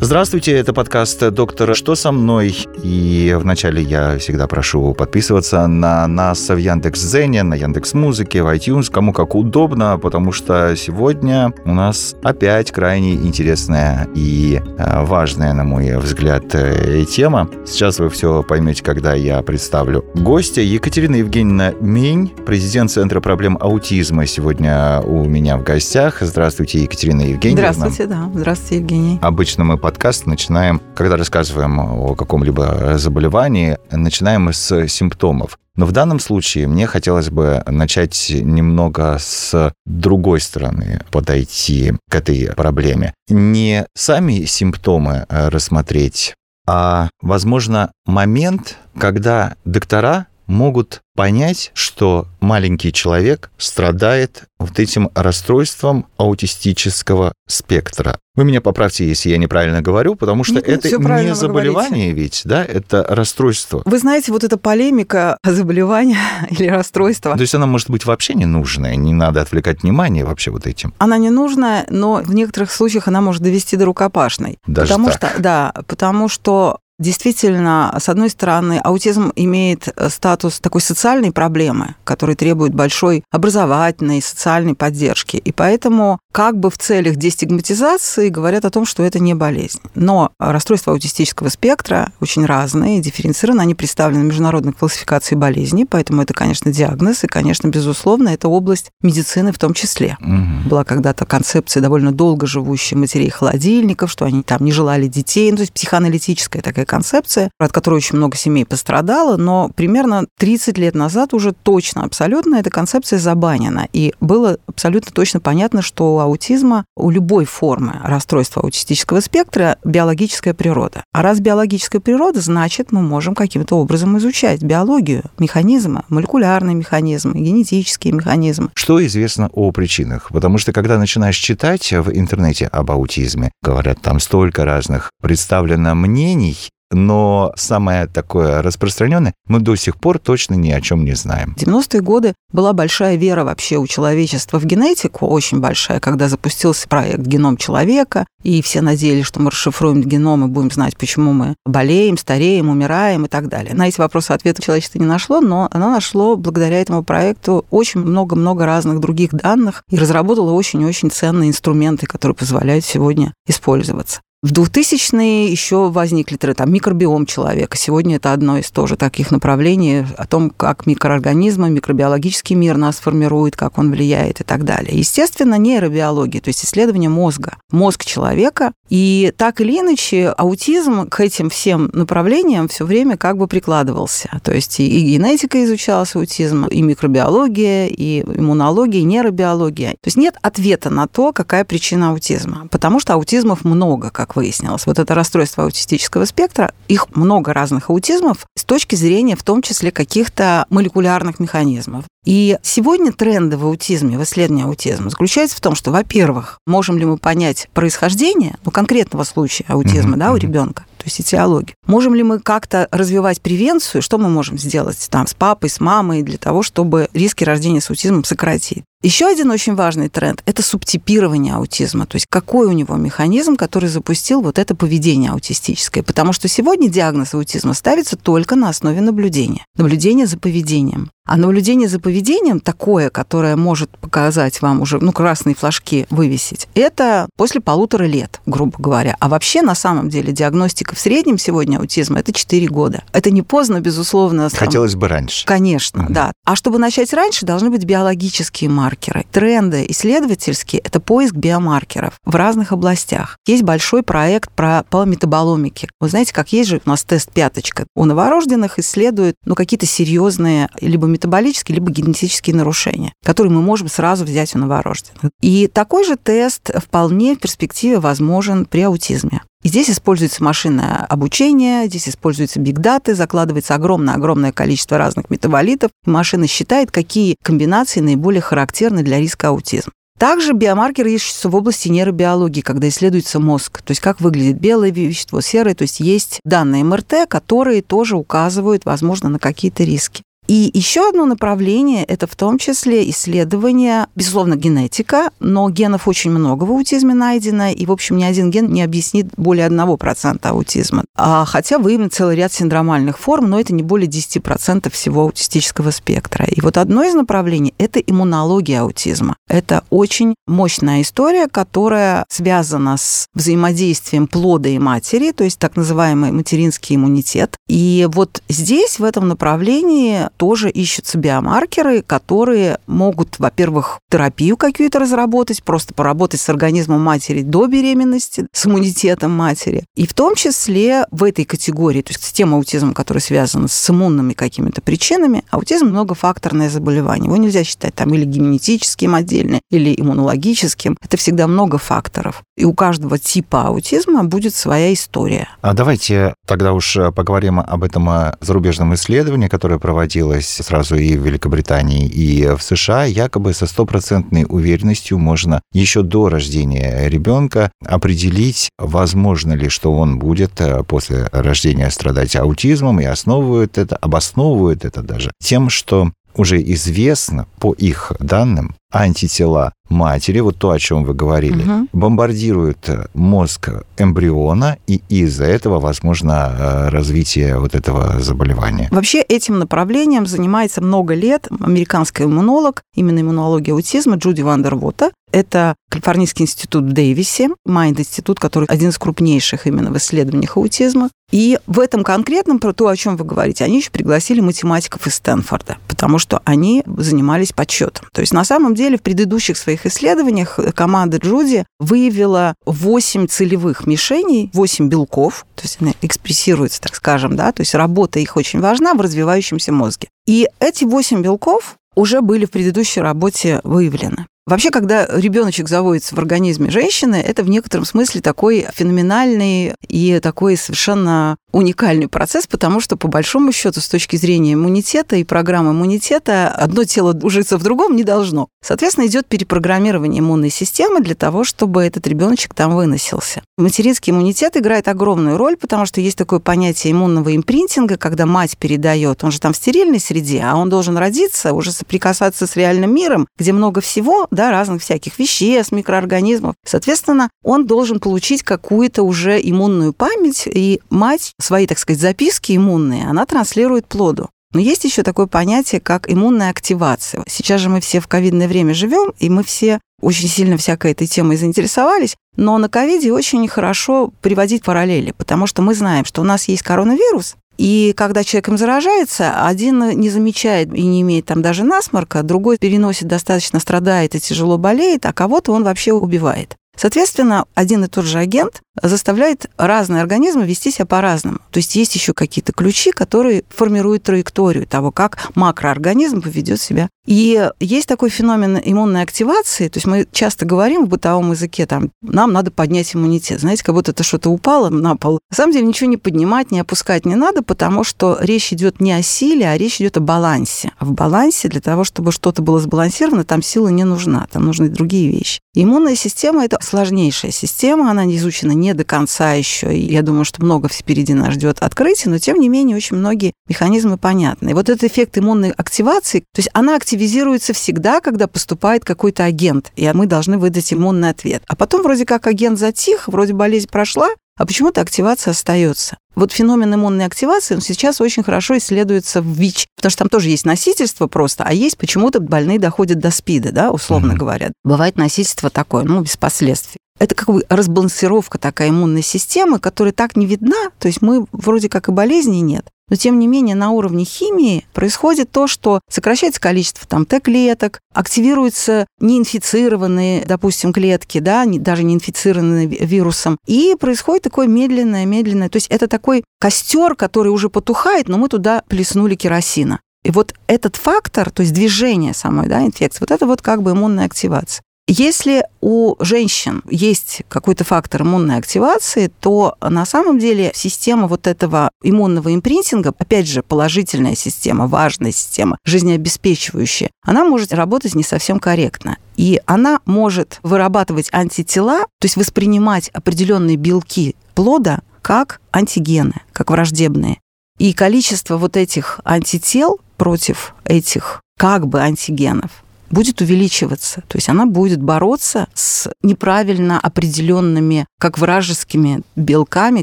Здравствуйте, это подкаст «Доктор, что со мной?» И вначале я всегда прошу подписываться на нас в Яндекс.Зене, на Яндекс.Музыке, в iTunes, кому как удобно, потому что сегодня у нас опять крайне интересная и э, важная, на мой взгляд, э, тема. Сейчас вы все поймете, когда я представлю гостя. Екатерина Евгеньевна Мень, президент Центра проблем аутизма, сегодня у меня в гостях. Здравствуйте, Екатерина Евгеньевна. Здравствуйте, да. Здравствуйте, Евгений. Обычно мы подкаст начинаем, когда рассказываем о каком-либо заболевании, начинаем с симптомов. Но в данном случае мне хотелось бы начать немного с другой стороны подойти к этой проблеме. Не сами симптомы э, рассмотреть, а, возможно, момент, когда доктора могут понять, что маленький человек страдает вот этим расстройством аутистического спектра. Вы меня поправьте, если я неправильно говорю, потому что Нет, это не заболевание ведь, да, это расстройство. Вы знаете, вот эта полемика заболевания или расстройства, То есть она может быть вообще ненужная, не надо отвлекать внимание вообще вот этим. она не нужна, но в некоторых случаях она может довести до рукопашной. Даже потому так? что, да, потому что Действительно, с одной стороны, аутизм имеет э, статус такой социальной проблемы, которая требует большой образовательной, социальной поддержки. И поэтому как бы в целях дестигматизации говорят о том, что это не болезнь. Но расстройства аутистического спектра очень разные, дифференцированы, они представлены в международной классификации болезней, поэтому это, конечно, диагноз, и, конечно, безусловно, это область медицины в том числе. Мгм. Была когда-то концепция довольно долго живущей матерей-холодильников, что они там не желали детей. Ну, то есть психоаналитическая такая концепция, от которой очень много семей пострадало, но примерно 30 лет назад уже точно, абсолютно эта концепция забанена. И было абсолютно точно понятно, что у аутизма, у любой формы расстройства аутистического спектра биологическая природа. А раз биологическая природа, значит, мы можем каким-то образом изучать биологию, механизмы, молекулярные механизмы, генетические механизмы. Что известно о причинах? Потому что когда начинаешь читать в интернете об аутизме, говорят, там столько разных представлено мнений, но самое такое распространенное, мы до сих пор точно ни о чем не знаем. В 90-е годы была большая вера вообще у человечества в генетику, очень большая, когда запустился проект «Геном человека», и все надеялись, что мы расшифруем геном и будем знать, почему мы болеем, стареем, умираем и так далее. На эти вопросы ответа человечество не нашло, но оно нашло благодаря этому проекту очень много-много разных других данных и разработало очень-очень ценные инструменты, которые позволяют сегодня использоваться. В 2000-е еще возникли там, микробиом человека. Сегодня это одно из тоже таких направлений о том, как микроорганизмы, микробиологический мир нас формирует, как он влияет и так далее. Естественно, нейробиология, то есть исследование мозга, мозг человека. И так или иначе, аутизм к этим всем направлениям все время как бы прикладывался. То есть и генетика изучалась аутизм, и микробиология, и иммунология, и нейробиология. То есть нет ответа на то, какая причина аутизма. Потому что аутизмов много, как выяснилось. Вот это расстройство аутистического спектра, их много разных аутизмов с точки зрения в том числе каких-то молекулярных механизмов. И сегодня тренды в аутизме, в исследовании аутизма заключаются в том, что, во-первых, можем ли мы понять происхождение, ну, конкретного случая аутизма, Мгм, да, у ребенка, то есть этиологию. Можем ли мы как-то развивать превенцию, что мы можем сделать там с папой, с мамой для того, чтобы риски рождения с аутизмом сократить? Еще один очень важный тренд – это субтипирование аутизма, то есть какой у него механизм, который запустил вот это поведение аутистическое. Потому что сегодня диагноз аутизма ставится только на основе наблюдения. Наблюдение за поведением. А наблюдение за поведением такое, которое может показать вам уже, ну, красные флажки вывесить, это после полутора лет, грубо говоря. А вообще, на самом деле, диагностика в среднем сегодня аутизма – это 4 года. Это не поздно, безусловно. там, Хотелось бы раньше. Конечно, Мгм. да. А чтобы начать раньше, должны быть биологические маркеры. Тренды исследовательские – это поиск биомаркеров в разных областях. Есть большой проект про, по метаболомике. Вы знаете, как есть же у нас тест «пяточка». У новорожденных исследуют ну, какие-то серьезные либо метаболические, либо генетические нарушения, которые мы можем сразу взять у новорожденных. И такой же тест вполне в перспективе возможен при аутизме. И здесь используется машинное обучение, здесь используются бигдаты, закладывается огромное-огромное количество разных метаболитов. Машина считает, какие комбинации наиболее характерны для риска аутизма. Также биомаркеры ищутся в области нейробиологии, когда исследуется мозг, то есть как выглядит белое вещество, серое, то есть есть данные МРТ, которые тоже указывают, возможно, на какие-то риски. И еще одно направление – это в том числе исследование, безусловно, генетика, но генов очень много в аутизме найдено, и, в общем, ни один ген не объяснит более 1% аутизма. А, хотя выявлен целый ряд синдромальных форм, но это не более 10% всего аутистического спектра. И вот одно из направлений – это иммунология аутизма. Это очень мощная история, которая связана с взаимодействием плода и матери, то есть так называемый материнский иммунитет. И вот здесь, в этом направлении, тоже ищутся биомаркеры, которые могут, во-первых, терапию какую-то разработать, просто поработать с организмом матери до беременности, с иммунитетом матери. И в том числе в этой категории, то есть с тем аутизмом, который связан с иммунными какими-то причинами, аутизм многофакторное заболевание. Его нельзя считать там или генетическим отдельно, или иммунологическим. Это всегда много факторов. И у каждого типа аутизма будет своя история. А давайте тогда уж поговорим об этом зарубежном исследовании, которое проводил проводилось сразу и в Великобритании, и в США, якобы со стопроцентной уверенностью можно еще до рождения ребенка определить, возможно ли, что он будет э, после рождения страдать аутизмом, и основывают это, обосновывают это даже тем, что уже известно по их данным, антитела матери, вот то, о чем вы говорили, угу. бомбардируют мозг эмбриона, и из-за этого возможно э, развитие вот этого заболевания. Вообще этим направлением занимается много лет американский иммунолог, именно иммунология аутизма Джуди Вандервота. Это Калифорнийский институт в Дэвисе, Майнд-институт, который один из крупнейших именно в исследованиях аутизма. И в этом конкретном, про то, о чем вы говорите, они еще пригласили математиков из Стэнфорда, потому что они занимались подсчетом. То есть на самом деле в предыдущих своих исследованиях команда Джуди выявила 8 целевых мишеней, 8 белков, то есть они экспрессируются, так скажем, да, то есть работа их очень важна в развивающемся мозге. И эти 8 белков уже были в предыдущей работе выявлены. Вообще, когда ребеночек заводится в организме женщины, это в некотором смысле такой феноменальный и такой совершенно уникальный процесс, потому что, по большому счету, с точки зрения иммунитета и программы иммунитета, одно тело ужиться в другом не должно. Соответственно, идет перепрограммирование иммунной системы для того, чтобы этот ребеночек там выносился. Материнский иммунитет играет огромную роль, потому что есть такое понятие иммунного импринтинга, когда мать передает, он же там в стерильной среде, а он должен родиться, уже соприкасаться с реальным миром, где много всего, да, разных всяких веществ, микроорганизмов. Соответственно, он должен получить какую-то уже иммунную память, и мать свои, так сказать, записки иммунные, она транслирует плоду. Но есть еще такое понятие, как иммунная активация. Сейчас же мы все в ковидное время живем, и мы все очень сильно всякой этой темой заинтересовались, но на ковиде очень хорошо приводить параллели, потому что мы знаем, что у нас есть коронавирус, и когда человек им заражается, один не замечает и не имеет там даже насморка, другой переносит достаточно, страдает и тяжело болеет, а кого-то он вообще убивает. Соответственно, один и тот же агент заставляет разные организмы вести себя по-разному. То есть есть еще какие-то ключи, которые формируют траекторию того, как макроорганизм поведет себя. И есть такой феномен иммунной активации. То есть мы часто говорим в бытовом языке, там, нам надо поднять иммунитет. Знаете, как будто это что-то упало на пол. На самом деле ничего не поднимать, не опускать не надо, потому что речь идет не о силе, а речь идет о балансе. А в балансе для того, чтобы что-то было сбалансировано, там сила не нужна, там нужны другие вещи. Иммунная система – это сложнейшая система, она не изучена не до конца еще, и я думаю, что много впереди нас ждет открытий, но тем не менее очень многие механизмы понятны. И вот этот эффект иммунной активации, то есть она активизируется всегда, когда поступает какой-то агент, и мы должны выдать иммунный ответ. А потом вроде как агент затих, вроде болезнь прошла, а почему-то активация остается. Вот феномен иммунной активации он сейчас очень хорошо исследуется в ВИЧ, потому что там тоже есть носительство просто, а есть почему-то больные доходят до СПИДа, да, условно mm-hmm. говоря. Бывает носительство такое, ну, без последствий. Это как бы разбалансировка такая иммунной системы, которая так не видна, то есть мы вроде как и болезни нет, но тем не менее на уровне химии происходит то, что сокращается количество там Т-клеток, активируются неинфицированные, допустим, клетки, да, даже не инфицированные вирусом, и происходит такое медленное, медленное, то есть это такой костер, который уже потухает, но мы туда плеснули керосина. И вот этот фактор, то есть движение самой да, инфекции, вот это вот как бы иммунная активация. Если у женщин есть какой-то фактор иммунной активации, то на самом деле система вот этого иммунного импринтинга, опять же, положительная система, важная система, жизнеобеспечивающая, она может работать не совсем корректно. И она может вырабатывать антитела, то есть воспринимать определенные белки плода как антигены, как враждебные. И количество вот этих антител против этих как бы антигенов будет увеличиваться. То есть она будет бороться с неправильно определенными, как вражескими белками,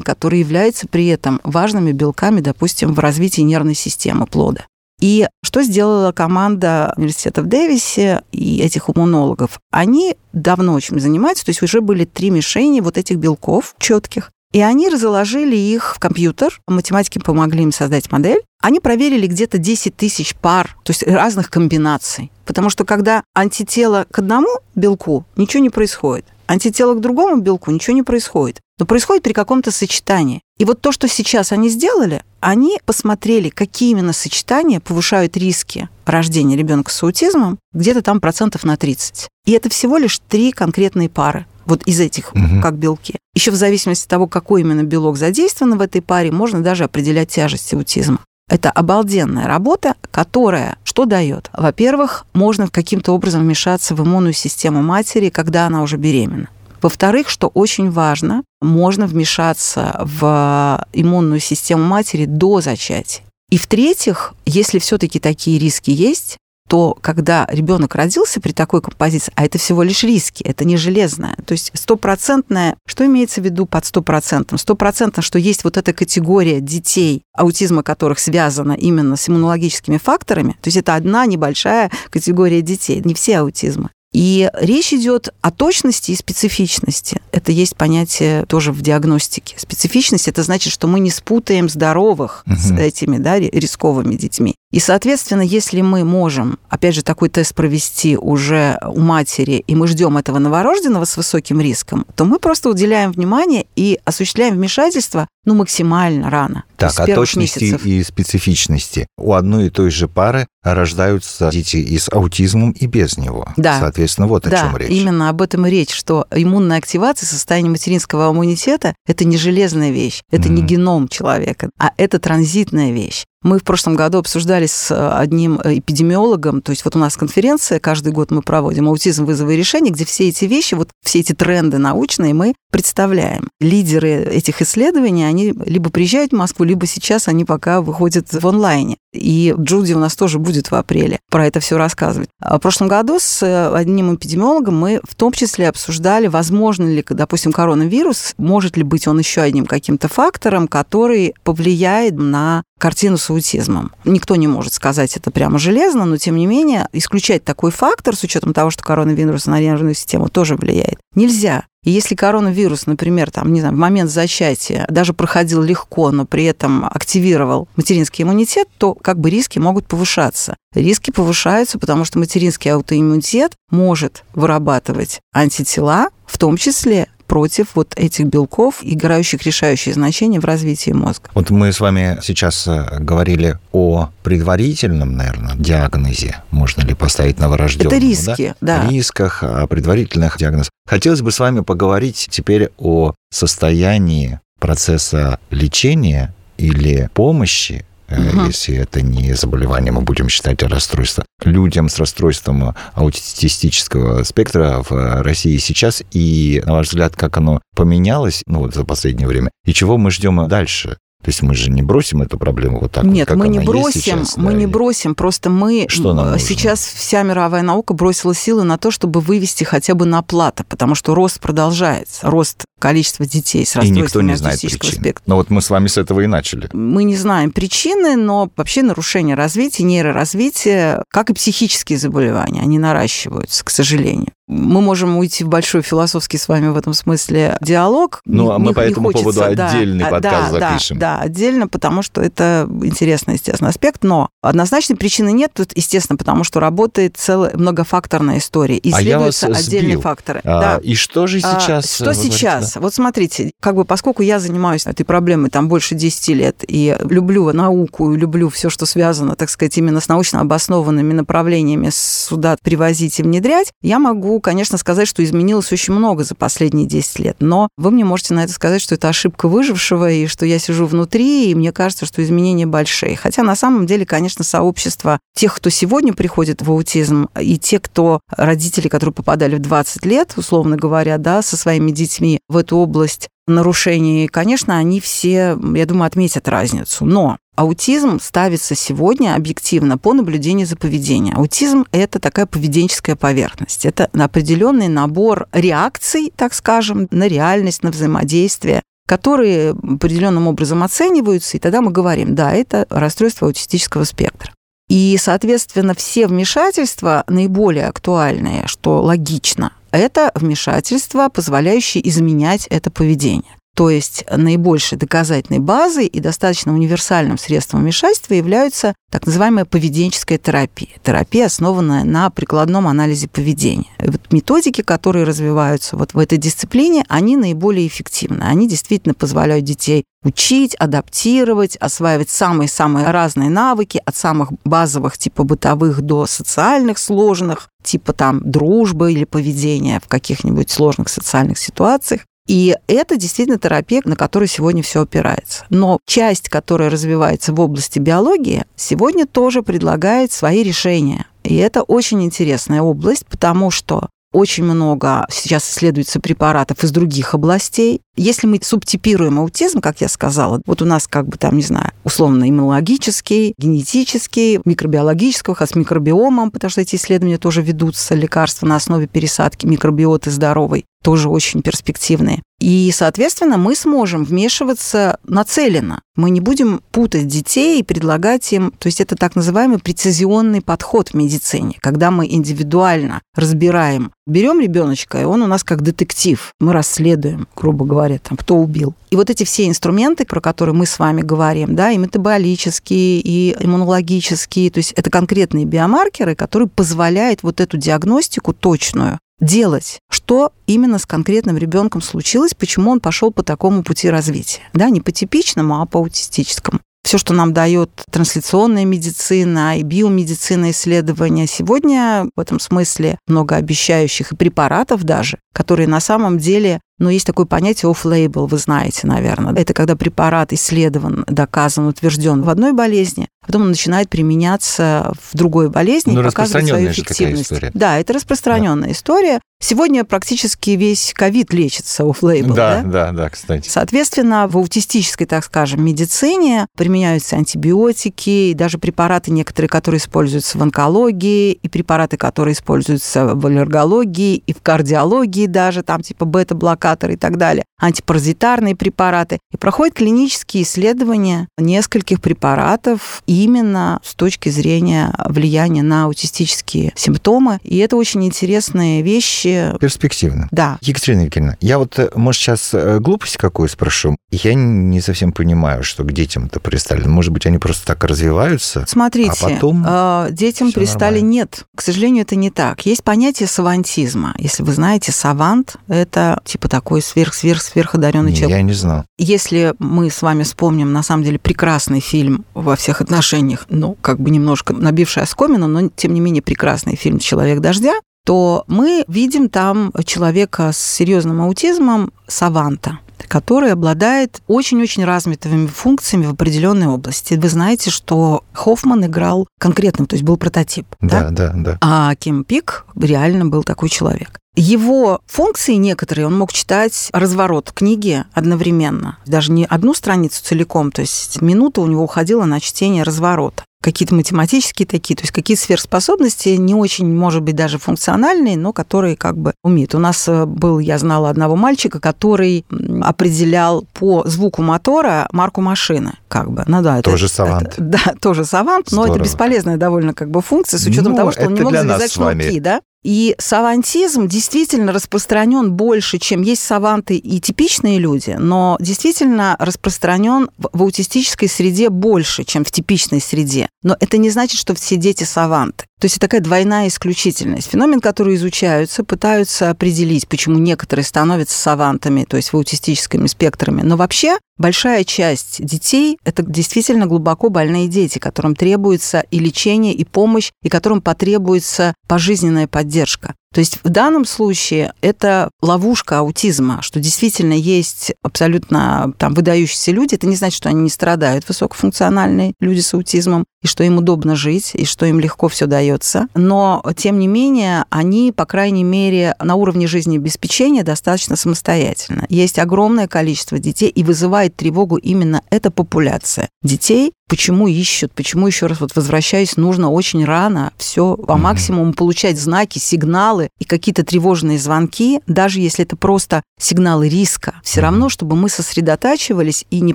которые являются при этом важными белками, допустим, в развитии нервной системы плода. И что сделала команда университета в Дэвисе и этих иммунологов? Они давно очень занимаются, то есть уже были три мишени вот этих белков четких, и они разложили их в компьютер, математики помогли им создать модель. Они проверили где-то 10 тысяч пар, то есть разных комбинаций. Потому что когда антитело к одному белку, ничего не происходит. Антитело к другому белку, ничего не происходит. Но происходит при каком-то сочетании. И вот то, что сейчас они сделали, они посмотрели, какие именно сочетания повышают риски рождения ребенка с аутизмом где-то там процентов на 30. И это всего лишь три конкретные пары вот из этих, угу. как белки. Еще в зависимости от того, какой именно белок задействован в этой паре, можно даже определять тяжесть аутизма. Это обалденная работа, которая что дает? Во-первых, можно каким-то образом вмешаться в иммунную систему матери, когда она уже беременна. Во-вторых, что очень важно, можно вмешаться в иммунную систему матери до зачатия. И в-третьих, если все-таки такие риски есть, то когда ребенок родился при такой композиции, а это всего лишь риски, это не железное, то есть стопроцентное, что имеется в виду под стопроцентным? Стопроцентно, что есть вот эта категория детей, аутизма которых связана именно с иммунологическими факторами, то есть это одна небольшая категория детей, не все аутизмы. И речь идет о точности и специфичности. Это есть понятие тоже в диагностике. Специфичность это значит, что мы не спутаем здоровых угу. с этими да, рисковыми детьми. И, соответственно, если мы можем, опять же, такой тест провести уже у матери, и мы ждем этого новорожденного с высоким риском, то мы просто уделяем внимание и осуществляем вмешательство ну, максимально рано. Так, о точности месяцев. и специфичности. У одной и той же пары рождаются дети и с аутизмом, и без него. Да. Соответственно, вот о да, чем речь. именно об этом и речь, что иммунная активация, состояние материнского иммунитета – это не железная вещь, это mm. не геном человека, а это транзитная вещь. Мы в прошлом году обсуждали с э, одним э, эпидемиологом, то есть вот у нас конференция, каждый год мы проводим «Аутизм. Вызовы и решения», где все эти вещи, вот все эти тренды научные мы представляем. Лидеры этих исследований, они либо приезжают в Москву, либо сейчас они пока выходят в онлайне. И Джуди у нас тоже будет в апреле про это все рассказывать. А в прошлом году с э, одним эпидемиологом мы в том числе обсуждали, возможно ли, допустим, коронавирус, может ли быть он еще одним каким-то фактором, который повлияет на картину с аутизмом. Никто не может сказать это прямо железно, но тем не менее исключать такой фактор с учетом того, что коронавирус на нервную систему тоже влияет, нельзя. И если коронавирус, например, там, не знаю, в момент зачатия даже проходил легко, но при этом активировал материнский иммунитет, то как бы риски могут повышаться. Риски повышаются, потому что материнский аутоиммунитет может вырабатывать антитела, в том числе против вот этих белков, играющих решающее значение в развитии мозга. Вот мы с вами сейчас э, говорили о предварительном, наверное, диагнозе. Можно ли поставить новорожденного? Это риски, да? да. Рисках, о предварительных диагнозах. Хотелось бы с вами поговорить теперь о состоянии процесса лечения или помощи угу. если это не заболевание, мы будем считать расстройство. Людям с расстройством аутистического спектра в России сейчас, и, на ваш взгляд, как оно поменялось ну, вот за последнее время, и чего мы ждем дальше? То есть мы же не бросим эту проблему вот так Нет, вот, мы не бросим, сейчас, мы да, не бросим, просто мы что нам сейчас вся мировая наука бросила силы на то, чтобы вывести хотя бы на плата, потому что рост продолжается, рост количества детей с расстройством и никто не знает причин. спектра. Но вот мы с вами с этого и начали. Мы не знаем причины, но вообще нарушение развития, нейроразвития, как и психические заболевания, они наращиваются, к сожалению. Мы можем уйти в большой философский с вами в этом смысле диалог. Ну, а мы не, по этому хочется, поводу да, отдельный да, подкаст да, запишем. Да, да, отдельно, потому что это интересный, естественно, аспект. Но однозначной причины нет тут, естественно, потому что работает целая многофакторная история. Исследуются а я вас отдельные сбил. факторы. А, да. И что же сейчас? А, что сейчас? Да? Вот смотрите, как бы поскольку я занимаюсь этой проблемой там больше 10 лет и люблю науку, и люблю все, что связано, так сказать, именно с научно обоснованными направлениями сюда привозить и внедрять, я могу могу, конечно, сказать, что изменилось очень много за последние 10 лет, но вы мне можете на это сказать, что это ошибка выжившего, и что я сижу внутри, и мне кажется, что изменения большие. Хотя на самом деле, конечно, сообщество тех, кто сегодня приходит в аутизм, и те, кто родители, которые попадали в 20 лет, условно говоря, да, со своими детьми в эту область нарушений, конечно, они все, я думаю, отметят разницу. Но Аутизм ставится сегодня объективно по наблюдению за поведением. Аутизм – это такая поведенческая поверхность. Это определенный набор реакций, так скажем, на реальность, на взаимодействие, которые определенным образом оцениваются, и тогда мы говорим, да, это расстройство аутистического спектра. И, соответственно, все вмешательства наиболее актуальные, что логично, это вмешательства, позволяющие изменять это поведение. То есть наибольшей доказательной базой и достаточно универсальным средством вмешательства являются так называемая поведенческая терапия. Терапия, основанная на прикладном анализе поведения. И вот методики, которые развиваются вот в этой дисциплине, они наиболее эффективны. Они действительно позволяют детей учить, адаптировать, осваивать самые-самые разные навыки, от самых базовых типа бытовых до социальных сложных, типа там дружбы или поведения в каких-нибудь сложных социальных ситуациях. И это действительно терапия, на которую сегодня все опирается. Но часть, которая развивается в области биологии, сегодня тоже предлагает свои решения. И это очень интересная область, потому что очень много сейчас исследуется препаратов из других областей. Если мы субтипируем аутизм, как я сказала, вот у нас как бы там, не знаю, условно иммунологический, генетический, микробиологического, а с микробиомом, потому что эти исследования тоже ведутся, лекарства на основе пересадки микробиоты здоровой тоже очень перспективные. И, соответственно, мы сможем вмешиваться нацеленно. Мы не будем путать детей и предлагать им, то есть это так называемый прецизионный подход в медицине, когда мы индивидуально разбираем, берем ребеночка, и он у нас как детектив, мы расследуем, грубо говоря, там, кто убил. И вот эти все инструменты, про которые мы с вами говорим, да, и метаболические, и иммунологические, то есть это конкретные биомаркеры, которые позволяют вот эту диагностику точную делать, что именно с конкретным ребенком случилось, почему он пошел по такому пути развития. Да, не по типичному, а по аутистическому. Все, что нам дает трансляционная медицина и биомедицина исследования, сегодня в этом смысле многообещающих и препаратов даже, которые на самом деле но есть такое понятие off-label, вы знаете, наверное. Это когда препарат исследован, доказан, утвержден в одной болезни, а потом он начинает применяться в другой болезни ну, и показывать свою эффективность. Да, это распространенная да. история. Сегодня практически весь ковид лечится off-label. Да, да, да, да, кстати. Соответственно, в аутистической, так скажем, медицине применяются антибиотики, и даже препараты некоторые, которые используются в онкологии, и препараты, которые используются в аллергологии, и в кардиологии даже, там типа бета-блокаторы и так далее, антипаразитарные препараты. И проходят клинические исследования нескольких препаратов именно с точки зрения влияния на аутистические симптомы. И это очень интересные вещи, Перспективно. Да. Екатерина Евгеньевна, я вот, э, может, сейчас э, глупость какую спрошу. Я не совсем понимаю, что к детям-то пристали. Может быть, они просто так развиваются? Смотрите, а потом э, детям пристали нормально. нет. К сожалению, это не так. Есть понятие савантизма. Если вы знаете, савант – это типа такой сверх-сверх-сверходаренный человек. Я не знал. Если мы с вами вспомним, на самом деле, прекрасный фильм во всех отношениях, ну, как бы немножко набивший оскомину, но, тем не менее, прекрасный фильм «Человек дождя», то мы видим там человека с серьезным аутизмом, саванта который обладает очень-очень развитыми функциями в определенной области. Вы знаете, что Хоффман играл конкретным, то есть был прототип. Да, да, да. да. А Ким Пик реально был такой человек. Его функции некоторые, он мог читать разворот книги одновременно, даже не одну страницу целиком, то есть минута у него уходила на чтение разворота какие-то математические такие, то есть какие сверхспособности, не очень, может быть, даже функциональные, но которые как бы умеют. У нас э, был, я знала одного мальчика, который определял по звуку мотора марку машины, как бы. Ну да, это, тоже савант. Это, да, тоже савант, Здорово. но это бесполезная довольно как бы функция с учетом ну, того, что он не мог завязать шнурки, да? И савантизм действительно распространен больше, чем есть саванты и типичные люди, но действительно распространен в аутистической среде больше, чем в типичной среде. Но это не значит, что все дети саванты. То есть это такая двойная исключительность. Феномен, который изучаются, пытаются определить, почему некоторые становятся савантами, то есть в аутистическими спектрами. Но вообще большая часть детей – это действительно глубоко больные дети, которым требуется и лечение, и помощь, и которым потребуется пожизненная поддержка. То есть в данном случае это ловушка аутизма, что действительно есть абсолютно там выдающиеся люди. Это не значит, что они не страдают, высокофункциональные люди с аутизмом, и что им удобно жить, и что им легко все дается. Но, тем не менее, они, по крайней мере, на уровне жизнеобеспечения достаточно самостоятельно. Есть огромное количество детей, и вызывает тревогу именно эта популяция детей, почему ищут, почему еще раз вот возвращаясь, нужно очень рано все по максимуму получать знаки, сигналы и какие-то тревожные звонки, даже если это просто сигналы риска, все равно, чтобы мы сосредотачивались и не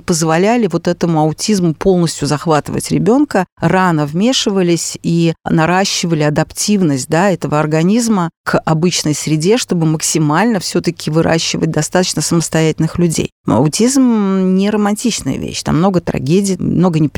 позволяли вот этому аутизму полностью захватывать ребенка, рано вмешивались и наращивали адаптивность да, этого организма к обычной среде, чтобы максимально все-таки выращивать достаточно самостоятельных людей. Аутизм не романтичная вещь, там много трагедий, много неприятностей.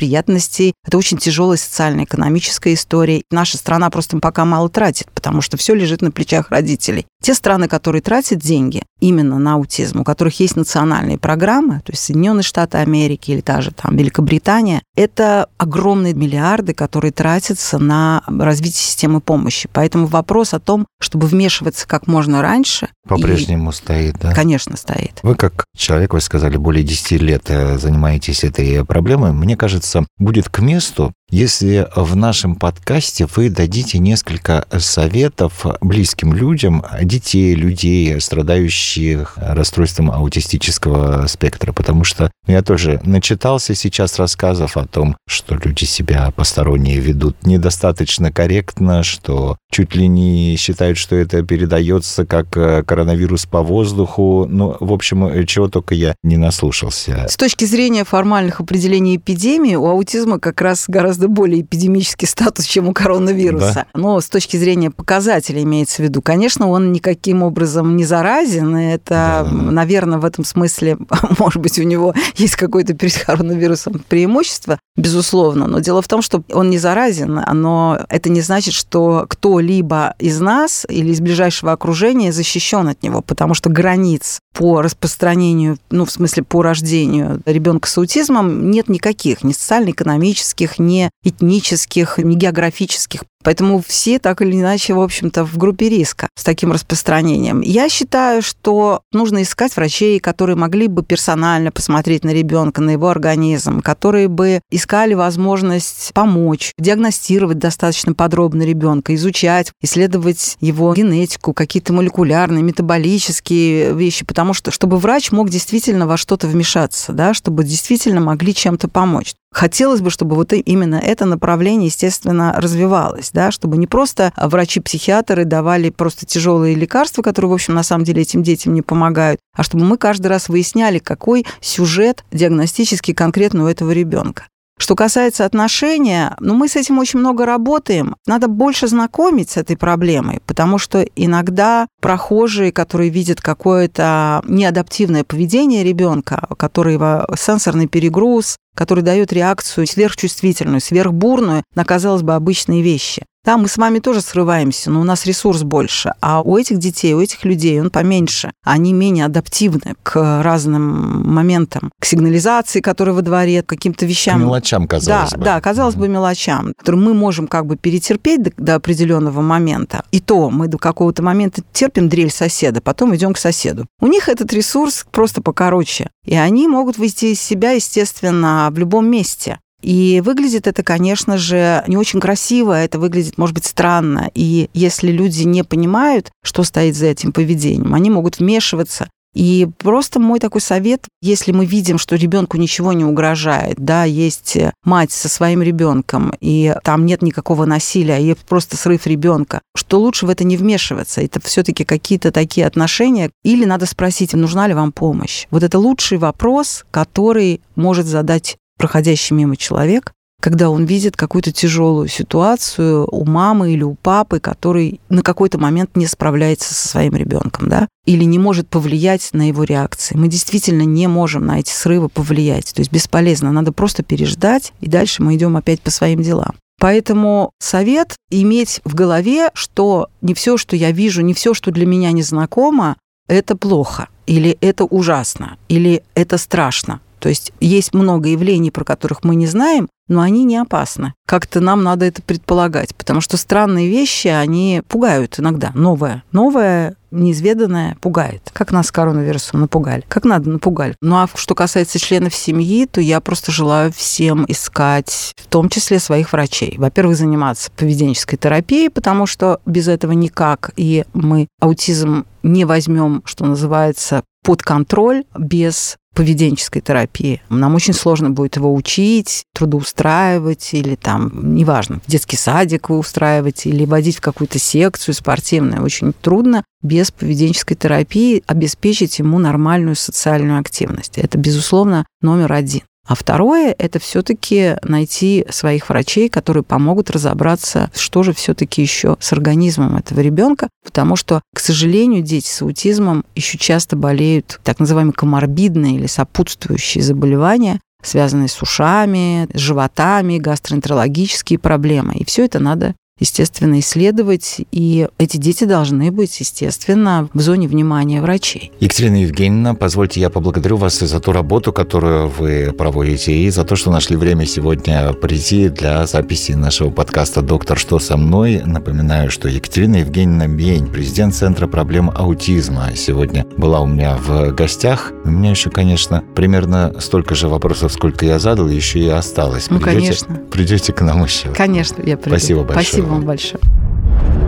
Это очень тяжелая социально-экономическая история. Наша страна просто пока мало тратит, потому что все лежит на плечах родителей. Те страны, которые тратят деньги именно на аутизм, у которых есть национальные программы, то есть Соединенные Штаты Америки или та же там Великобритания, это огромные миллиарды, которые тратятся на развитие системы помощи. Поэтому вопрос о том, чтобы вмешиваться как можно раньше... По-прежнему и... стоит, да? Конечно, стоит. Вы как человек, вы сказали, более 10 лет э, занимаетесь этой проблемой. Мне кажется, будет к месту если в нашем подкасте вы дадите несколько советов близким людям, детей, людей, страдающих расстройством аутистического спектра, потому что я тоже начитался сейчас рассказов о том, что люди себя посторонние ведут недостаточно корректно, что чуть ли не считают, что это передается как э, коронавирус по воздуху. Ну, в общем, чего только я не наслушался. С точки зрения формальных определений эпидемии, у аутизма как раз гораздо более эпидемический статус, чем у коронавируса. Да. Но с точки зрения показателей имеется в виду, конечно, он никаким образом не заразен. И это, да. наверное, в этом смысле, может быть, у него есть какое-то перед коронавирусом преимущество, безусловно. Но дело в том, что он не заразен, но это не значит, что кто-либо из нас или из ближайшего окружения защищен от него, потому что границ по распространению, ну, в смысле, по рождению ребенка с аутизмом нет никаких, ни социально-экономических, ни этнических, ни географических. Поэтому все так или иначе, в общем-то, в группе риска с таким распространением. Я считаю, что нужно искать врачей, которые могли бы персонально посмотреть на ребенка, на его организм, которые бы искали возможность помочь, диагностировать достаточно подробно ребенка, изучать, исследовать его генетику, какие-то молекулярные, метаболические вещи, потому что чтобы врач мог действительно во что-то вмешаться, да, чтобы действительно могли чем-то помочь. Хотелось бы, чтобы вот именно это направление, естественно, развивалось, да, чтобы не просто врачи-психиатры давали просто тяжелые лекарства, которые, в общем, на самом деле этим детям не помогают, а чтобы мы каждый раз выясняли, какой сюжет диагностический конкретно у этого ребенка. Что касается отношения, ну, мы с этим очень много работаем. Надо больше знакомить с этой проблемой, потому что иногда прохожие, которые видят какое-то неадаптивное поведение ребенка, который сенсорный перегруз, который дает реакцию сверхчувствительную, сверхбурную на, казалось бы, обычные вещи. Да, мы с вами тоже срываемся, но у нас ресурс больше. А у этих детей, у этих людей он поменьше. Они менее адаптивны к разным моментам, к сигнализации, которая во дворе, к каким-то вещам. К мелочам, казалось да, бы. Да, казалось бы, мелочам, которые мы можем как бы перетерпеть до, до определенного момента. И то мы до какого-то момента терпим дрель соседа, потом идем к соседу. У них этот ресурс просто покороче. И они могут выйти из себя, естественно, в любом месте. И выглядит это, конечно же, не очень красиво, это выглядит, может быть, странно. И если люди не понимают, что стоит за этим поведением, они могут вмешиваться. И просто мой такой совет, если мы видим, что ребенку ничего не угрожает, да, есть мать со своим ребенком, и там нет никакого насилия, и просто срыв ребенка, что лучше в это не вмешиваться. Это все-таки какие-то такие отношения. Или надо спросить, нужна ли вам помощь. Вот это лучший вопрос, который может задать проходящий мимо человек, когда он видит какую-то тяжелую ситуацию у мамы или у папы, который на какой-то момент не справляется со своим ребенком, да, или не может повлиять на его реакции. Мы действительно не можем на эти срывы повлиять. То есть бесполезно, надо просто переждать, и дальше мы идем опять по своим делам. Поэтому совет иметь в голове, что не все, что я вижу, не все, что для меня незнакомо, это плохо, или это ужасно, или это страшно. То есть есть много явлений, про которых мы не знаем, но они не опасны. Как-то нам надо это предполагать, потому что странные вещи, они пугают иногда. Новое. Новое неизведанное пугает. Как нас коронавирусом напугали. Как надо напугали. Ну а что касается членов семьи, то я просто желаю всем искать, в том числе своих врачей. Во-первых, заниматься поведенческой терапией, потому что без этого никак. И мы аутизм не возьмем, что называется, под контроль без поведенческой терапии. Нам очень сложно будет его учить, трудоустраивать или там, неважно, в детский садик устраивать или водить в какую-то секцию спортивную. Очень трудно без поведенческой терапии обеспечить ему нормальную социальную активность. Это, безусловно, номер один. А второе – это все-таки найти своих врачей, которые помогут разобраться, что же все-таки еще с организмом этого ребенка, потому что, к сожалению, дети с аутизмом еще часто болеют так называемые коморбидные или сопутствующие заболевания, связанные с ушами, с животами, гастроэнтерологические проблемы. И все это надо естественно, исследовать, и эти дети должны быть, естественно, в зоне внимания врачей. Екатерина Евгеньевна, позвольте, я поблагодарю вас за ту работу, которую вы проводите, и за то, что нашли время сегодня прийти для записи нашего подкаста «Доктор, что со мной?». Напоминаю, что Екатерина Евгеньевна Мень, президент Центра проблем аутизма, сегодня была у меня в гостях. У меня еще, конечно, примерно столько же вопросов, сколько я задал, еще и осталось. Ну, придете, конечно. Придете к нам еще. Конечно, я приду. Спасибо большое. Спасибо вам большое.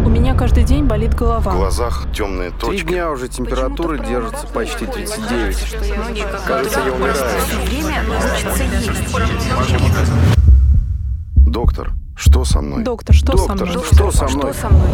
У меня каждый день болит голова. В глазах темные точки. Три дня уже температура держится почти 39. Кажется, я умираю. Доктор, что со мной? Доктор, что Доктор, со мной? что со мной? Что со мной?